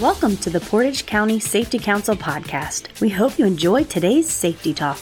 Welcome to the Portage County Safety Council podcast. We hope you enjoy today's safety talk.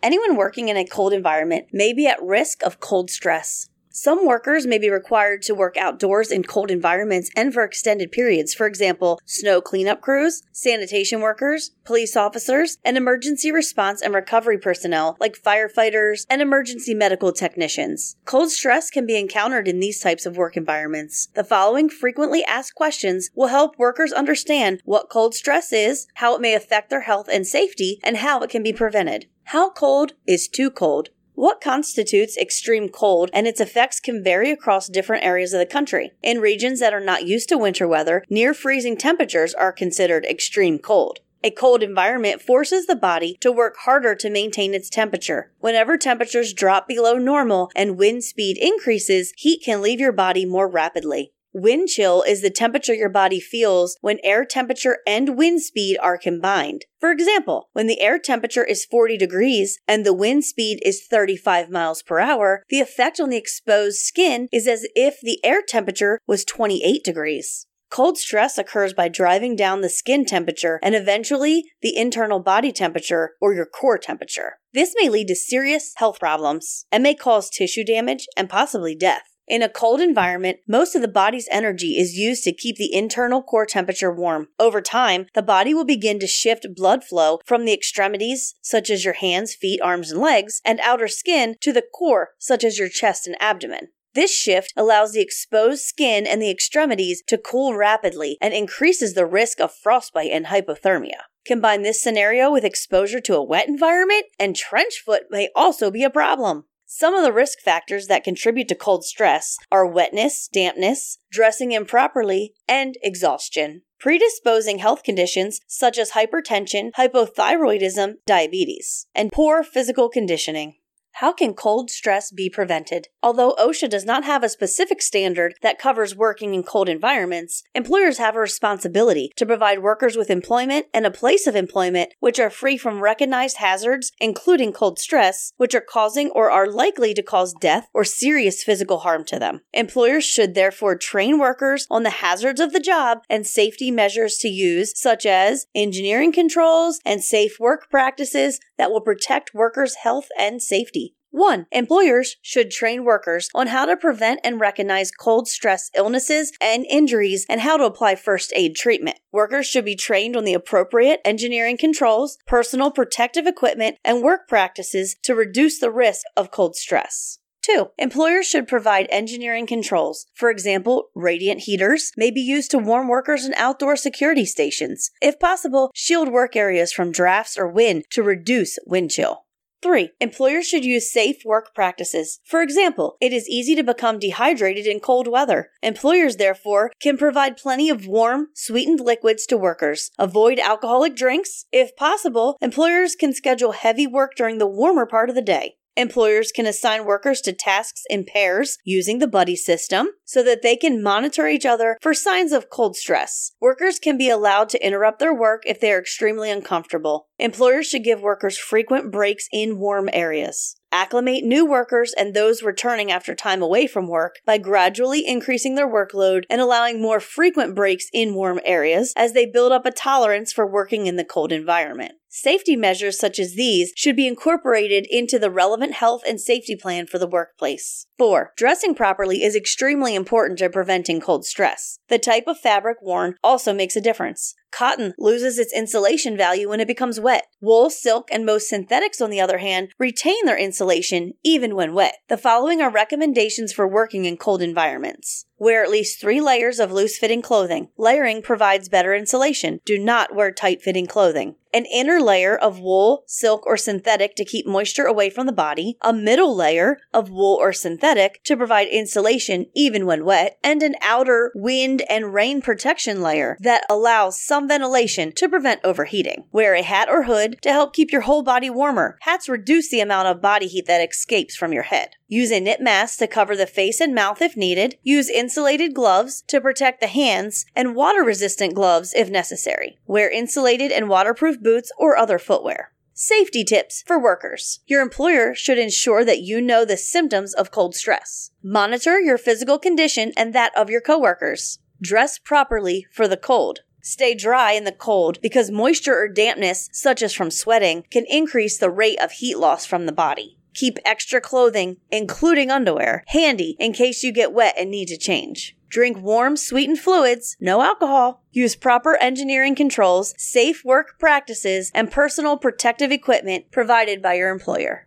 Anyone working in a cold environment may be at risk of cold stress. Some workers may be required to work outdoors in cold environments and for extended periods. For example, snow cleanup crews, sanitation workers, police officers, and emergency response and recovery personnel like firefighters and emergency medical technicians. Cold stress can be encountered in these types of work environments. The following frequently asked questions will help workers understand what cold stress is, how it may affect their health and safety, and how it can be prevented. How cold is too cold? What constitutes extreme cold and its effects can vary across different areas of the country. In regions that are not used to winter weather, near freezing temperatures are considered extreme cold. A cold environment forces the body to work harder to maintain its temperature. Whenever temperatures drop below normal and wind speed increases, heat can leave your body more rapidly. Wind chill is the temperature your body feels when air temperature and wind speed are combined. For example, when the air temperature is 40 degrees and the wind speed is 35 miles per hour, the effect on the exposed skin is as if the air temperature was 28 degrees. Cold stress occurs by driving down the skin temperature and eventually the internal body temperature or your core temperature. This may lead to serious health problems and may cause tissue damage and possibly death. In a cold environment, most of the body's energy is used to keep the internal core temperature warm. Over time, the body will begin to shift blood flow from the extremities, such as your hands, feet, arms, and legs, and outer skin to the core, such as your chest and abdomen. This shift allows the exposed skin and the extremities to cool rapidly and increases the risk of frostbite and hypothermia. Combine this scenario with exposure to a wet environment, and trench foot may also be a problem. Some of the risk factors that contribute to cold stress are wetness, dampness, dressing improperly, and exhaustion. Predisposing health conditions such as hypertension, hypothyroidism, diabetes, and poor physical conditioning. How can cold stress be prevented? Although OSHA does not have a specific standard that covers working in cold environments, employers have a responsibility to provide workers with employment and a place of employment which are free from recognized hazards, including cold stress, which are causing or are likely to cause death or serious physical harm to them. Employers should therefore train workers on the hazards of the job and safety measures to use, such as engineering controls and safe work practices that will protect workers' health and safety. 1. Employers should train workers on how to prevent and recognize cold stress illnesses and injuries and how to apply first aid treatment. Workers should be trained on the appropriate engineering controls, personal protective equipment, and work practices to reduce the risk of cold stress. 2. Employers should provide engineering controls. For example, radiant heaters may be used to warm workers in outdoor security stations. If possible, shield work areas from drafts or wind to reduce wind chill. 3. Employers should use safe work practices. For example, it is easy to become dehydrated in cold weather. Employers, therefore, can provide plenty of warm, sweetened liquids to workers. Avoid alcoholic drinks. If possible, employers can schedule heavy work during the warmer part of the day. Employers can assign workers to tasks in pairs using the buddy system so that they can monitor each other for signs of cold stress. Workers can be allowed to interrupt their work if they are extremely uncomfortable. Employers should give workers frequent breaks in warm areas. Acclimate new workers and those returning after time away from work by gradually increasing their workload and allowing more frequent breaks in warm areas as they build up a tolerance for working in the cold environment. Safety measures such as these should be incorporated into the relevant health and safety plan for the workplace. 4. Dressing properly is extremely important to preventing cold stress. The type of fabric worn also makes a difference. Cotton loses its insulation value when it becomes wet. Wool, silk, and most synthetics, on the other hand, retain their insulation even when wet. The following are recommendations for working in cold environments. Wear at least three layers of loose fitting clothing. Layering provides better insulation. Do not wear tight fitting clothing an inner layer of wool, silk, or synthetic to keep moisture away from the body, a middle layer of wool or synthetic to provide insulation even when wet, and an outer wind and rain protection layer that allows ventilation to prevent overheating. Wear a hat or hood to help keep your whole body warmer. Hats reduce the amount of body heat that escapes from your head. Use a knit mask to cover the face and mouth if needed. Use insulated gloves to protect the hands and water resistant gloves if necessary. Wear insulated and waterproof boots or other footwear. Safety tips for workers. Your employer should ensure that you know the symptoms of cold stress. Monitor your physical condition and that of your coworkers. Dress properly for the cold. Stay dry in the cold because moisture or dampness, such as from sweating, can increase the rate of heat loss from the body. Keep extra clothing, including underwear, handy in case you get wet and need to change. Drink warm, sweetened fluids, no alcohol. Use proper engineering controls, safe work practices, and personal protective equipment provided by your employer.